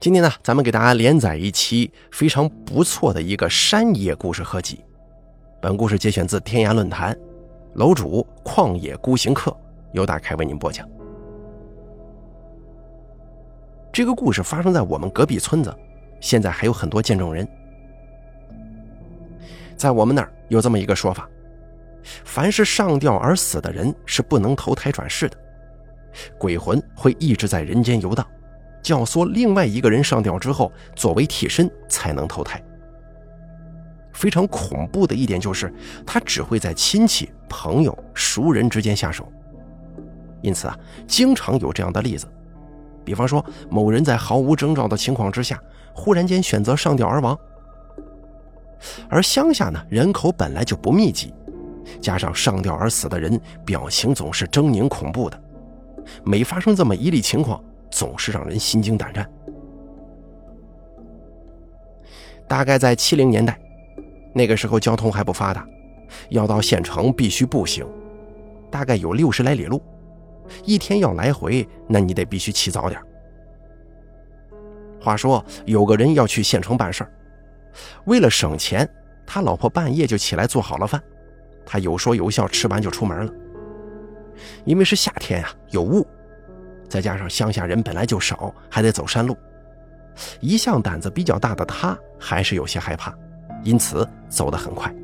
今天呢，咱们给大家连载一期非常不错的一个山野故事合集。本故事节选自天涯论坛，楼主旷野孤行客由大开为您播讲。这个故事发生在我们隔壁村子，现在还有很多见证人。在我们那儿有这么一个说法：凡是上吊而死的人是不能投胎转世的，鬼魂会一直在人间游荡。教唆另外一个人上吊之后，作为替身才能投胎。非常恐怖的一点就是，他只会在亲戚、朋友、熟人之间下手。因此啊，经常有这样的例子，比方说某人在毫无征兆的情况之下，忽然间选择上吊而亡。而乡下呢，人口本来就不密集，加上上吊而死的人表情总是狰狞恐怖的，每发生这么一例情况。总是让人心惊胆战。大概在七零年代，那个时候交通还不发达，要到县城必须步行，大概有六十来里路，一天要来回，那你得必须起早点。话说有个人要去县城办事儿，为了省钱，他老婆半夜就起来做好了饭，他有说有笑吃完就出门了。因为是夏天啊，有雾。再加上乡下人本来就少，还得走山路，一向胆子比较大的他还是有些害怕，因此走得很快。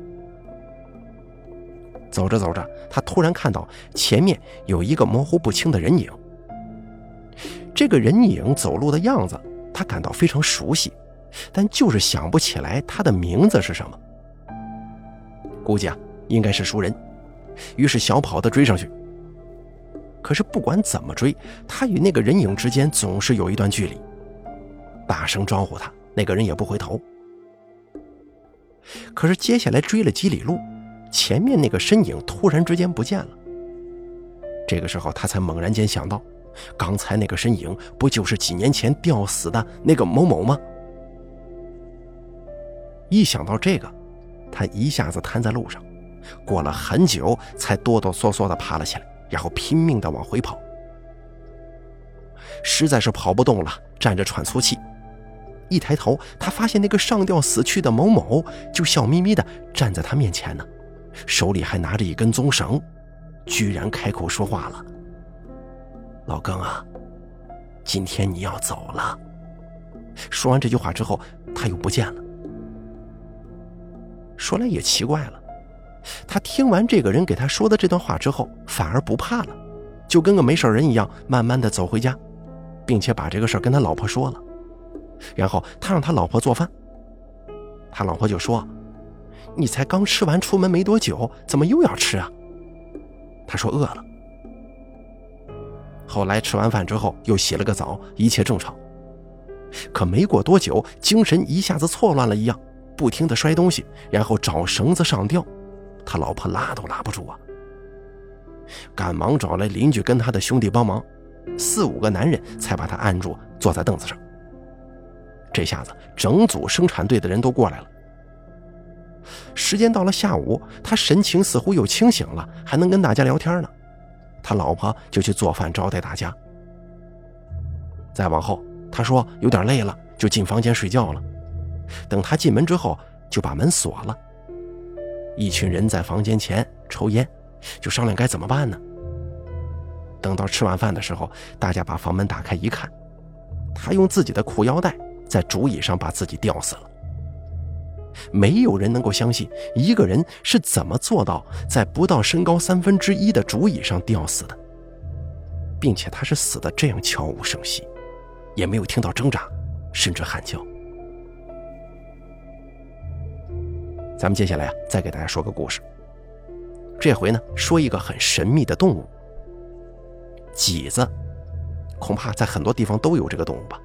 走着走着，他突然看到前面有一个模糊不清的人影。这个人影走路的样子，他感到非常熟悉，但就是想不起来他的名字是什么。估计啊，应该是熟人，于是小跑的追上去。可是不管怎么追，他与那个人影之间总是有一段距离。大声招呼他，那个人也不回头。可是接下来追了几里路，前面那个身影突然之间不见了。这个时候他才猛然间想到，刚才那个身影不就是几年前吊死的那个某某吗？一想到这个，他一下子瘫在路上，过了很久才哆哆嗦嗦地爬了起来。然后拼命的往回跑，实在是跑不动了，站着喘粗气。一抬头，他发现那个上吊死去的某某就笑眯眯的站在他面前呢，手里还拿着一根棕绳，居然开口说话了：“老庚啊，今天你要走了。”说完这句话之后，他又不见了。说来也奇怪了。他听完这个人给他说的这段话之后，反而不怕了，就跟个没事人一样，慢慢的走回家，并且把这个事跟他老婆说了。然后他让他老婆做饭，他老婆就说：“你才刚吃完出门没多久，怎么又要吃啊？”他说：“饿了。”后来吃完饭之后又洗了个澡，一切正常。可没过多久，精神一下子错乱了一样，不停的摔东西，然后找绳子上吊。他老婆拉都拉不住啊，赶忙找来邻居跟他的兄弟帮忙，四五个男人才把他按住，坐在凳子上。这下子整组生产队的人都过来了。时间到了下午，他神情似乎又清醒了，还能跟大家聊天呢。他老婆就去做饭招待大家。再往后，他说有点累了，就进房间睡觉了。等他进门之后，就把门锁了。一群人在房间前抽烟，就商量该怎么办呢？等到吃完饭的时候，大家把房门打开一看，他用自己的裤腰带在竹椅上把自己吊死了。没有人能够相信一个人是怎么做到在不到身高三分之一的竹椅上吊死的，并且他是死的这样悄无声息，也没有听到挣扎，甚至喊叫。咱们接下来啊，再给大家说个故事。这回呢，说一个很神秘的动物——麂子。恐怕在很多地方都有这个动物吧，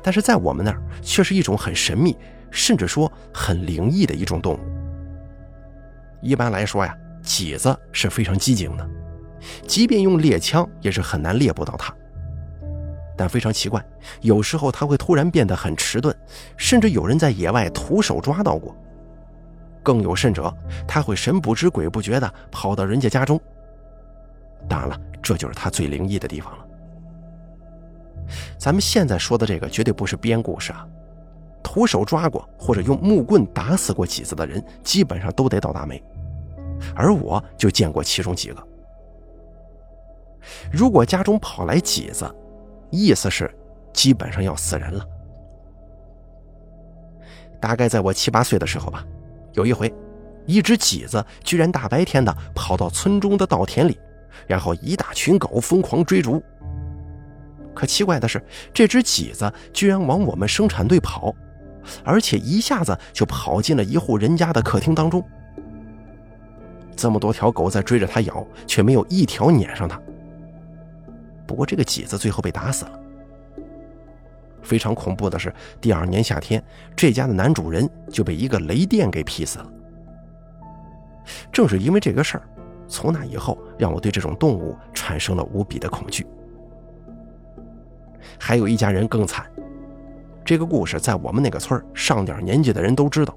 但是在我们那儿却是一种很神秘，甚至说很灵异的一种动物。一般来说呀，麂子是非常机警的，即便用猎枪也是很难猎捕到它。但非常奇怪，有时候它会突然变得很迟钝，甚至有人在野外徒手抓到过。更有甚者，他会神不知鬼不觉地跑到人家家中。当然了，这就是他最灵异的地方了。咱们现在说的这个绝对不是编故事啊！徒手抓过或者用木棍打死过几子的人，基本上都得倒大霉，而我就见过其中几个。如果家中跑来几子，意思是基本上要死人了。大概在我七八岁的时候吧，有一回，一只麂子居然大白天的跑到村中的稻田里，然后一大群狗疯狂追逐。可奇怪的是，这只麂子居然往我们生产队跑，而且一下子就跑进了一户人家的客厅当中。这么多条狗在追着它咬，却没有一条撵上它。不过这个麂子最后被打死了。非常恐怖的是，第二年夏天，这家的男主人就被一个雷电给劈死了。正是因为这个事儿，从那以后让我对这种动物产生了无比的恐惧。还有一家人更惨，这个故事在我们那个村上点年纪的人都知道。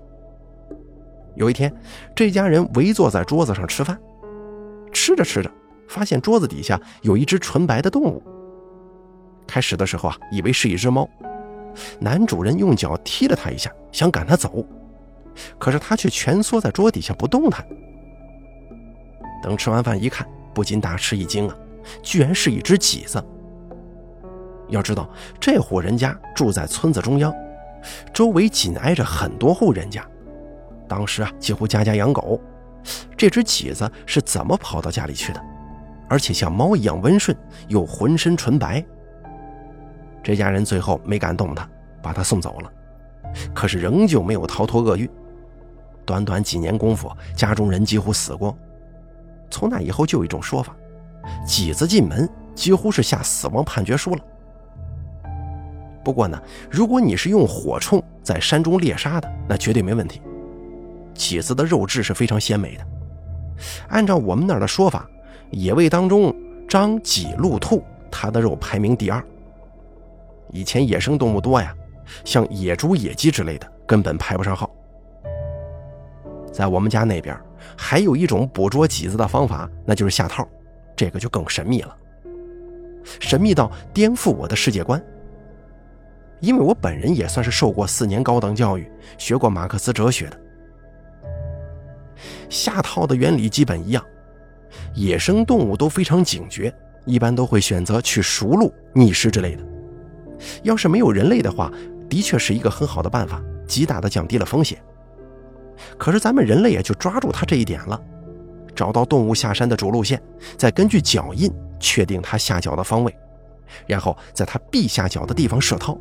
有一天，这家人围坐在桌子上吃饭，吃着吃着。发现桌子底下有一只纯白的动物。开始的时候啊，以为是一只猫。男主人用脚踢了它一下，想赶它走，可是它却蜷缩在桌底下不动弹。等吃完饭一看，不禁大吃一惊啊，居然是一只麂子。要知道，这户人家住在村子中央，周围紧挨着很多户人家，当时啊，几乎家家养狗。这只麂子是怎么跑到家里去的？而且像猫一样温顺，又浑身纯白。这家人最后没敢动他，把他送走了。可是仍旧没有逃脱厄运。短短几年功夫，家中人几乎死光。从那以后，就有一种说法：几子进门，几乎是下死亡判决书了。不过呢，如果你是用火铳在山中猎杀的，那绝对没问题。几子的肉质是非常鲜美的。按照我们那儿的说法。野味当中，张、脊、鹿、兔，它的肉排名第二。以前野生动物多呀，像野猪、野鸡之类的，根本排不上号。在我们家那边，还有一种捕捉麂子的方法，那就是下套，这个就更神秘了，神秘到颠覆我的世界观。因为我本人也算是受过四年高等教育，学过马克思哲学的。下套的原理基本一样。野生动物都非常警觉，一般都会选择去熟路觅食之类的。要是没有人类的话，的确是一个很好的办法，极大的降低了风险。可是咱们人类也就抓住它这一点了，找到动物下山的主路线，再根据脚印确定它下脚的方位，然后在它必下脚的地方设套。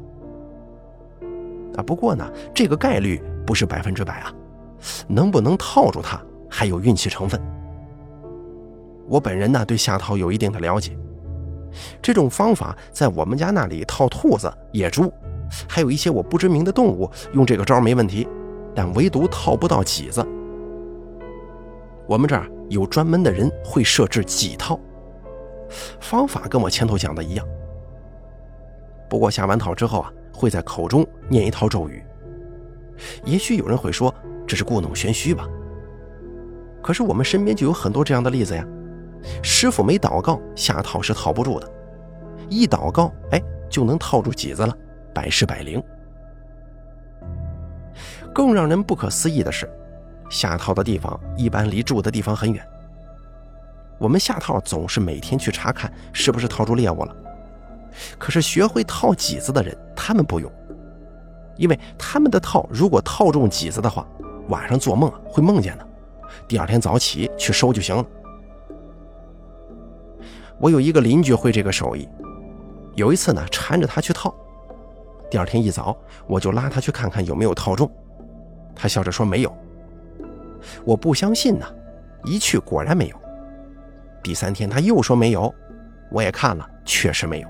啊，不过呢，这个概率不是百分之百啊，能不能套住它还有运气成分。我本人呢，对下套有一定的了解。这种方法在我们家那里套兔子、野猪，还有一些我不知名的动物，用这个招没问题，但唯独套不到麂子。我们这儿有专门的人会设置麂套，方法跟我前头讲的一样。不过下完套之后啊，会在口中念一套咒语。也许有人会说这是故弄玄虚吧？可是我们身边就有很多这样的例子呀。师傅没祷告，下套是套不住的；一祷告，哎，就能套住麂子了，百试百灵。更让人不可思议的是，下套的地方一般离住的地方很远。我们下套总是每天去查看是不是套住猎物了，可是学会套麂子的人，他们不用，因为他们的套如果套中麂子的话，晚上做梦会梦见的，第二天早起去收就行了。我有一个邻居会这个手艺，有一次呢，缠着他去套。第二天一早，我就拉他去看看有没有套中。他笑着说没有。我不相信呢，一去果然没有。第三天他又说没有，我也看了，确实没有。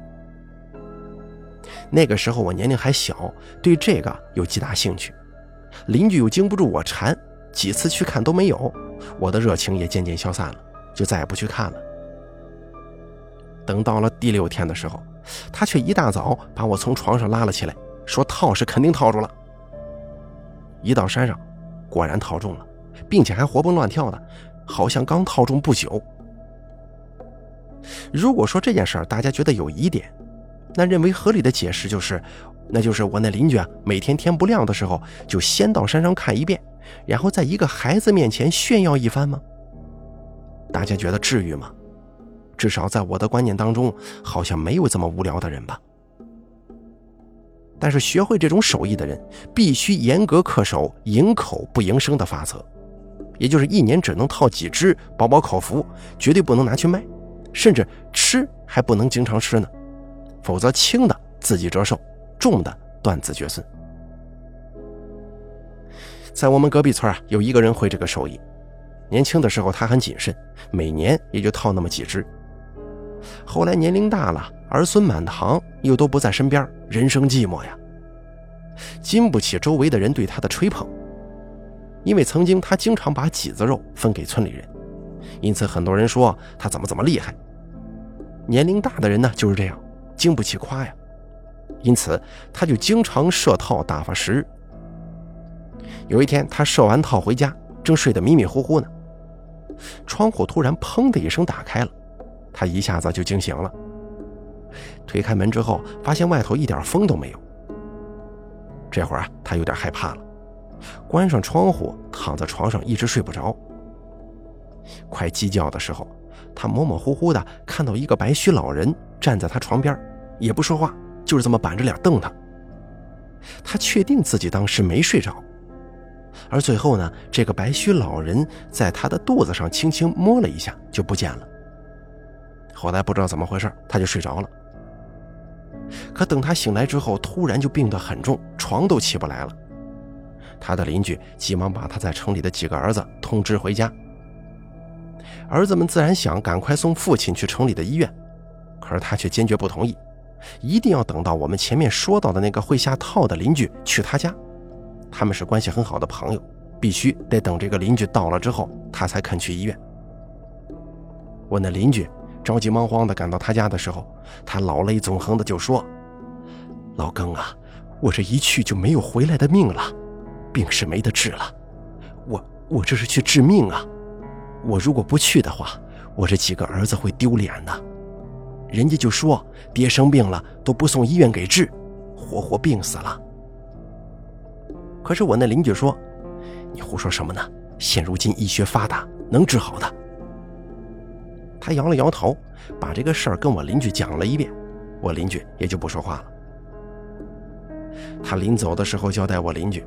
那个时候我年龄还小，对这个有极大兴趣。邻居又经不住我缠，几次去看都没有，我的热情也渐渐消散了，就再也不去看了。等到了第六天的时候，他却一大早把我从床上拉了起来，说套是肯定套住了。一到山上，果然套中了，并且还活蹦乱跳的，好像刚套中不久。如果说这件事儿大家觉得有疑点，那认为合理的解释就是，那就是我那邻居啊，每天天不亮的时候就先到山上看一遍，然后在一个孩子面前炫耀一番吗？大家觉得至于吗？至少在我的观念当中，好像没有这么无聊的人吧。但是学会这种手艺的人，必须严格恪守“赢口不赢声”的法则，也就是一年只能套几只，饱饱口福，绝对不能拿去卖，甚至吃还不能经常吃呢，否则轻的自己折寿，重的断子绝孙。在我们隔壁村啊，有一个人会这个手艺，年轻的时候他很谨慎，每年也就套那么几只。后来年龄大了，儿孙满堂，又都不在身边，人生寂寞呀，经不起周围的人对他的吹捧。因为曾经他经常把脊子肉分给村里人，因此很多人说他怎么怎么厉害。年龄大的人呢就是这样，经不起夸呀，因此他就经常设套打发时日。有一天他设完套回家，正睡得迷迷糊糊呢，窗户突然砰的一声打开了。他一下子就惊醒了，推开门之后，发现外头一点风都没有。这会儿啊，他有点害怕了，关上窗户，躺在床上一直睡不着。快鸡叫的时候，他模模糊糊的看到一个白须老人站在他床边，也不说话，就是这么板着脸瞪他。他确定自己当时没睡着，而最后呢，这个白须老人在他的肚子上轻轻摸了一下，就不见了。后来不知道怎么回事，他就睡着了。可等他醒来之后，突然就病得很重，床都起不来了。他的邻居急忙把他在城里的几个儿子通知回家。儿子们自然想赶快送父亲去城里的医院，可是他却坚决不同意，一定要等到我们前面说到的那个会下套的邻居去他家。他们是关系很好的朋友，必须得等这个邻居到了之后，他才肯去医院。我那邻居。着急忙慌地赶到他家的时候，他老泪纵横的就说：“老庚啊，我这一去就没有回来的命了，病是没得治了，我我这是去治命啊！我如果不去的话，我这几个儿子会丢脸的。人家就说爹生病了都不送医院给治，活活病死了。可是我那邻居说：你胡说什么呢？现如今医学发达，能治好的。”他摇了摇头，把这个事儿跟我邻居讲了一遍，我邻居也就不说话了。他临走的时候交代我邻居：“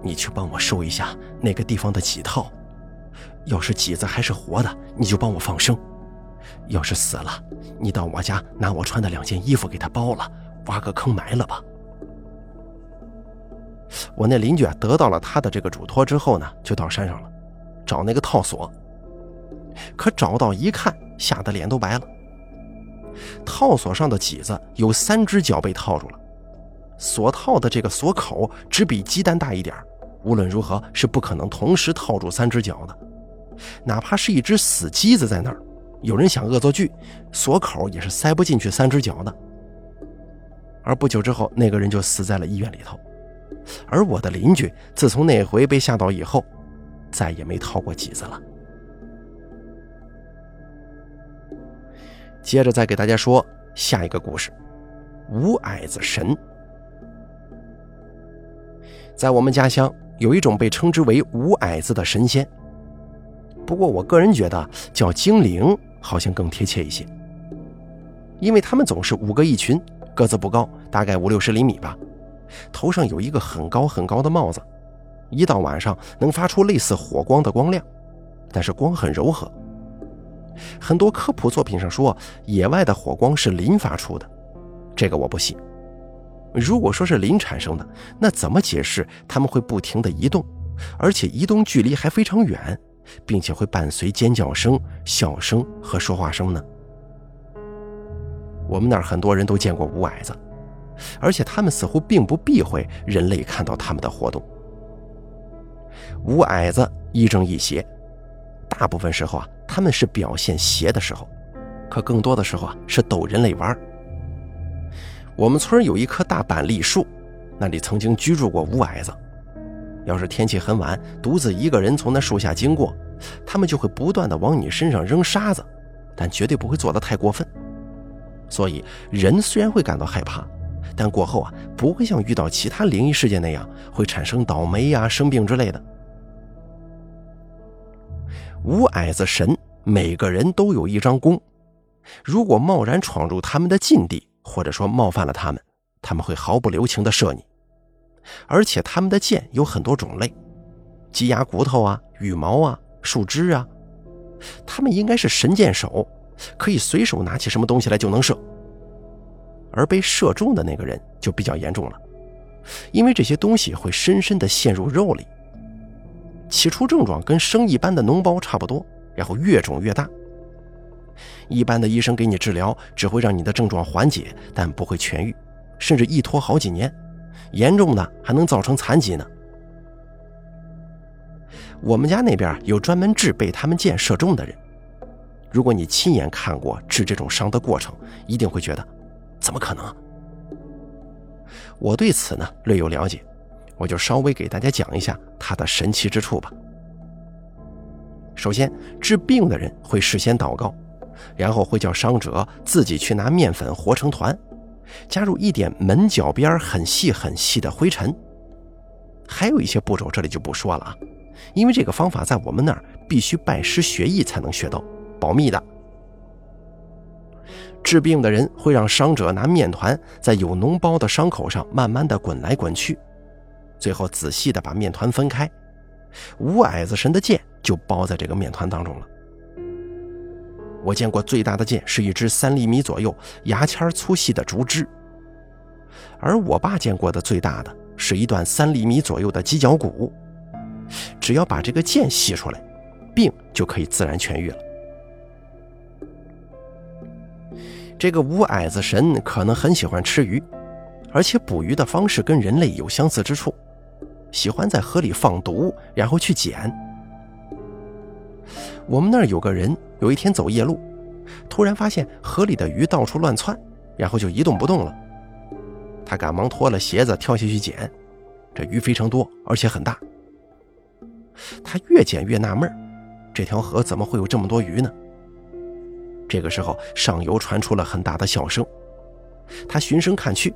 你去帮我收一下那个地方的几套，要是几子还是活的，你就帮我放生；要是死了，你到我家拿我穿的两件衣服给他包了，挖个坑埋了吧。”我那邻居啊，得到了他的这个嘱托之后呢，就到山上了，找那个套索。可找到一看，吓得脸都白了。套索上的几子有三只脚被套住了，锁套的这个锁口只比鸡蛋大一点无论如何是不可能同时套住三只脚的。哪怕是一只死鸡子在那儿，有人想恶作剧，锁口也是塞不进去三只脚的。而不久之后，那个人就死在了医院里头。而我的邻居自从那回被吓到以后，再也没套过几子了。接着再给大家说下一个故事，五矮子神。在我们家乡有一种被称之为五矮子的神仙，不过我个人觉得叫精灵好像更贴切一些，因为他们总是五个一群，个子不高，大概五六十厘米吧，头上有一个很高很高的帽子，一到晚上能发出类似火光的光亮，但是光很柔和。很多科普作品上说，野外的火光是磷发出的，这个我不信。如果说是磷产生的，那怎么解释他们会不停地移动，而且移动距离还非常远，并且会伴随尖叫声、笑声和说话声呢？我们那儿很多人都见过五矮子，而且他们似乎并不避讳人类看到他们的活动。五矮子亦正亦邪，大部分时候啊。他们是表现邪的时候，可更多的时候啊是逗人类玩。我们村有一棵大板栗树，那里曾经居住过五矮子。要是天气很晚，独自一个人从那树下经过，他们就会不断的往你身上扔沙子，但绝对不会做得太过分。所以人虽然会感到害怕，但过后啊不会像遇到其他灵异事件那样会产生倒霉呀、生病之类的。五矮子神每个人都有一张弓，如果贸然闯入他们的禁地，或者说冒犯了他们，他们会毫不留情地射你。而且他们的箭有很多种类，鸡鸭骨头啊、羽毛啊、树枝啊，他们应该是神箭手，可以随手拿起什么东西来就能射。而被射中的那个人就比较严重了，因为这些东西会深深地陷入肉里。起初症状跟生一般的脓包差不多，然后越肿越大。一般的医生给你治疗，只会让你的症状缓解，但不会痊愈，甚至一拖好几年，严重的还能造成残疾呢。我们家那边有专门治被他们箭射中的人，如果你亲眼看过治这种伤的过程，一定会觉得，怎么可能？我对此呢略有了解。我就稍微给大家讲一下它的神奇之处吧。首先，治病的人会事先祷告，然后会叫伤者自己去拿面粉和成团，加入一点门角边很细很细的灰尘。还有一些步骤这里就不说了啊，因为这个方法在我们那儿必须拜师学艺才能学到，保密的。治病的人会让伤者拿面团在有脓包的伤口上慢慢的滚来滚去。最后仔细的把面团分开，五矮子神的剑就包在这个面团当中了。我见过最大的剑是一支三厘米左右、牙签粗细的竹枝，而我爸见过的最大的是一段三厘米左右的鸡脚骨。只要把这个剑吸出来，病就可以自然痊愈了。这个五矮子神可能很喜欢吃鱼，而且捕鱼的方式跟人类有相似之处。喜欢在河里放毒，然后去捡。我们那儿有个人，有一天走夜路，突然发现河里的鱼到处乱窜，然后就一动不动了。他赶忙脱了鞋子跳下去捡，这鱼非常多，而且很大。他越捡越纳闷这条河怎么会有这么多鱼呢？这个时候，上游传出了很大的笑声。他循声看去，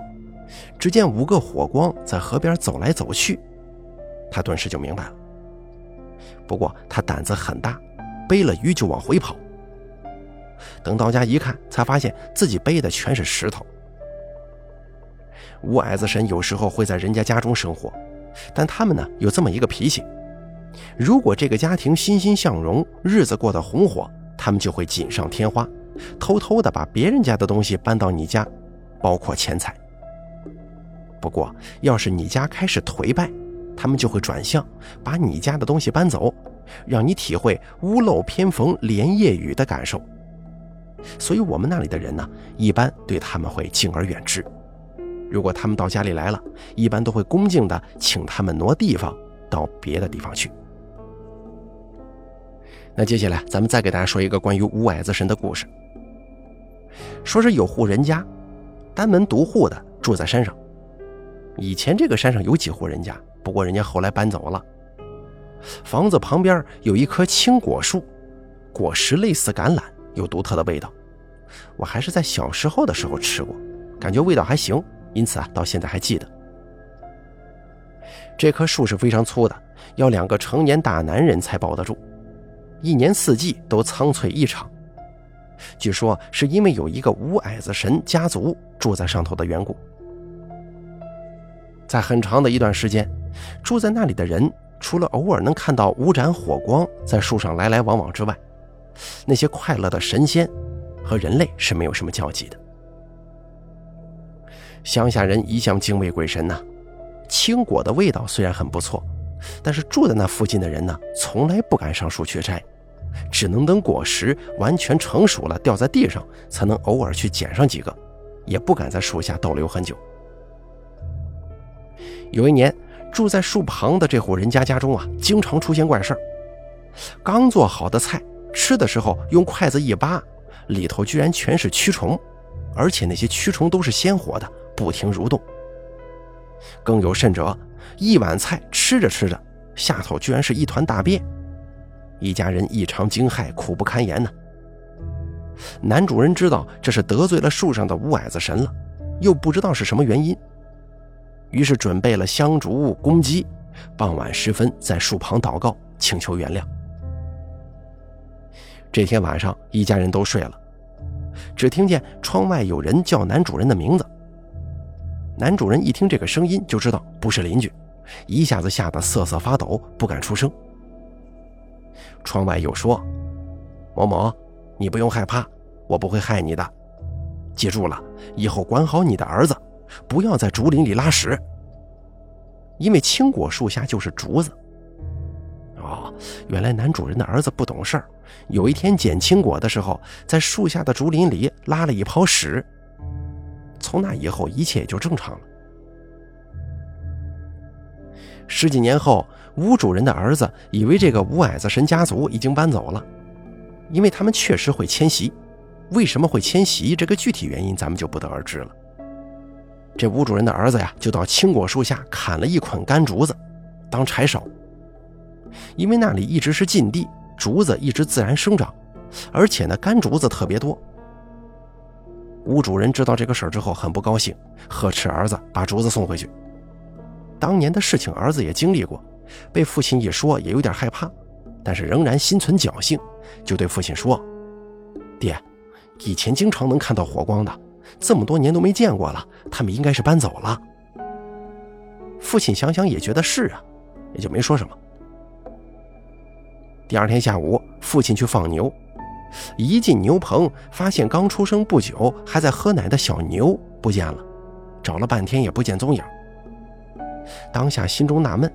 只见五个火光在河边走来走去。他顿时就明白了。不过他胆子很大，背了鱼就往回跑。等到家一看，才发现自己背的全是石头。五矮子神有时候会在人家家中生活，但他们呢有这么一个脾气：如果这个家庭欣欣向荣，日子过得红火，他们就会锦上添花，偷偷的把别人家的东西搬到你家，包括钱财。不过要是你家开始颓败，他们就会转向，把你家的东西搬走，让你体会屋漏偏逢连夜雨的感受。所以，我们那里的人呢，一般对他们会敬而远之。如果他们到家里来了，一般都会恭敬地请他们挪地方到别的地方去。那接下来，咱们再给大家说一个关于五矮子神的故事。说是有户人家，单门独户的住在山上。以前这个山上有几户人家。不过人家后来搬走了。房子旁边有一棵青果树，果实类似橄榄，有独特的味道。我还是在小时候的时候吃过，感觉味道还行，因此啊，到现在还记得。这棵树是非常粗的，要两个成年大男人才抱得住，一年四季都苍翠异常。据说是因为有一个五矮子神家族住在上头的缘故，在很长的一段时间。住在那里的人，除了偶尔能看到五盏火光在树上来来往往之外，那些快乐的神仙和人类是没有什么交集的。乡下人一向敬畏鬼神呐，青果的味道虽然很不错，但是住在那附近的人呢，从来不敢上树去摘，只能等果实完全成熟了掉在地上，才能偶尔去捡上几个，也不敢在树下逗留很久。有一年。住在树旁的这户人家家中啊，经常出现怪事儿。刚做好的菜，吃的时候用筷子一扒，里头居然全是蛆虫，而且那些蛆虫都是鲜活的，不停蠕动。更有甚者，一碗菜吃着吃着，下头居然是一团大便，一家人异常惊骇，苦不堪言呢。男主人知道这是得罪了树上的五矮子神了，又不知道是什么原因，于是准备了香烛、公鸡，傍晚时分在树旁祷告，请求原谅。这天晚上，一家人都睡了，只听见窗外有人叫男主人的名字。男主人一听这个声音，就知道不是邻居，一下子吓得瑟瑟发抖，不敢出声。窗外又说：“某某。”你不用害怕，我不会害你的。记住了，以后管好你的儿子，不要在竹林里拉屎。因为青果树下就是竹子。哦，原来男主人的儿子不懂事儿，有一天捡青果的时候，在树下的竹林里拉了一泡屎。从那以后，一切也就正常了。十几年后，吴主人的儿子以为这个吴矮子神家族已经搬走了。因为他们确实会迁徙，为什么会迁徙？这个具体原因咱们就不得而知了。这吴主人的儿子呀，就到青果树下砍了一捆干竹子，当柴烧。因为那里一直是禁地，竹子一直自然生长，而且呢，干竹子特别多。吴主人知道这个事儿之后，很不高兴，呵斥儿子把竹子送回去。当年的事情，儿子也经历过，被父亲一说，也有点害怕。但是仍然心存侥幸，就对父亲说：“爹，以前经常能看到火光的，这么多年都没见过了。他们应该是搬走了。”父亲想想也觉得是啊，也就没说什么。第二天下午，父亲去放牛，一进牛棚，发现刚出生不久还在喝奶的小牛不见了，找了半天也不见踪影。当下心中纳闷，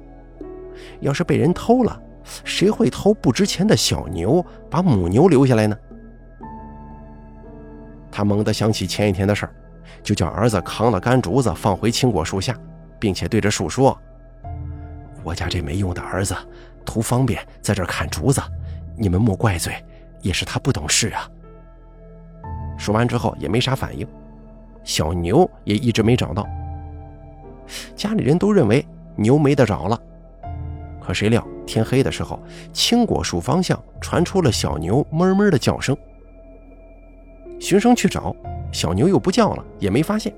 要是被人偷了。谁会偷不值钱的小牛，把母牛留下来呢？他猛地想起前一天的事儿，就叫儿子扛了干竹子放回青果树下，并且对着树说：“我家这没用的儿子，图方便在这砍竹子，你们莫怪罪，也是他不懂事啊。”说完之后也没啥反应，小牛也一直没找到。家里人都认为牛没得找了。可谁料，天黑的时候，青果树方向传出了小牛哞哞的叫声。循声去找，小牛又不叫了，也没发现。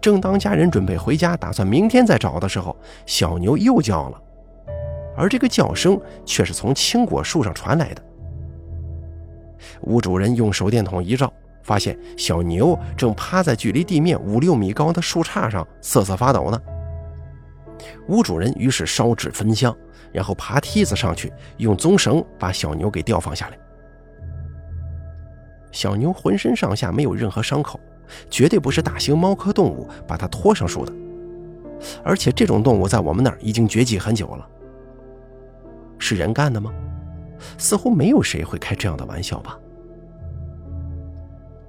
正当家人准备回家，打算明天再找的时候，小牛又叫了，而这个叫声却是从青果树上传来的。屋主人用手电筒一照，发现小牛正趴在距离地面五六米高的树杈上瑟瑟发抖呢。屋主人于是烧纸焚香，然后爬梯子上去，用棕绳把小牛给吊放下来。小牛浑身上下没有任何伤口，绝对不是大型猫科动物把它拖上树的，而且这种动物在我们那儿已经绝迹很久了。是人干的吗？似乎没有谁会开这样的玩笑吧。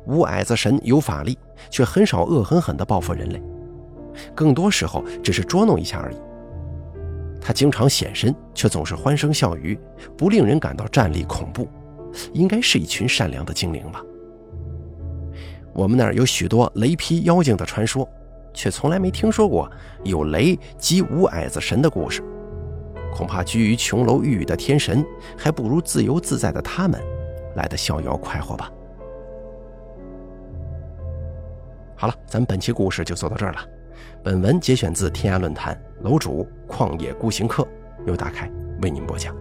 无矮子神有法力，却很少恶狠狠地报复人类。更多时候只是捉弄一下而已。他经常显身，却总是欢声笑语，不令人感到战栗恐怖，应该是一群善良的精灵吧。我们那儿有许多雷劈妖精的传说，却从来没听说过有雷击五矮子神的故事。恐怕居于琼楼玉宇的天神，还不如自由自在的他们来的逍遥快活吧。好了，咱们本期故事就做到这儿了。本文节选自天涯论坛楼主旷野孤行客，由大开为您播讲。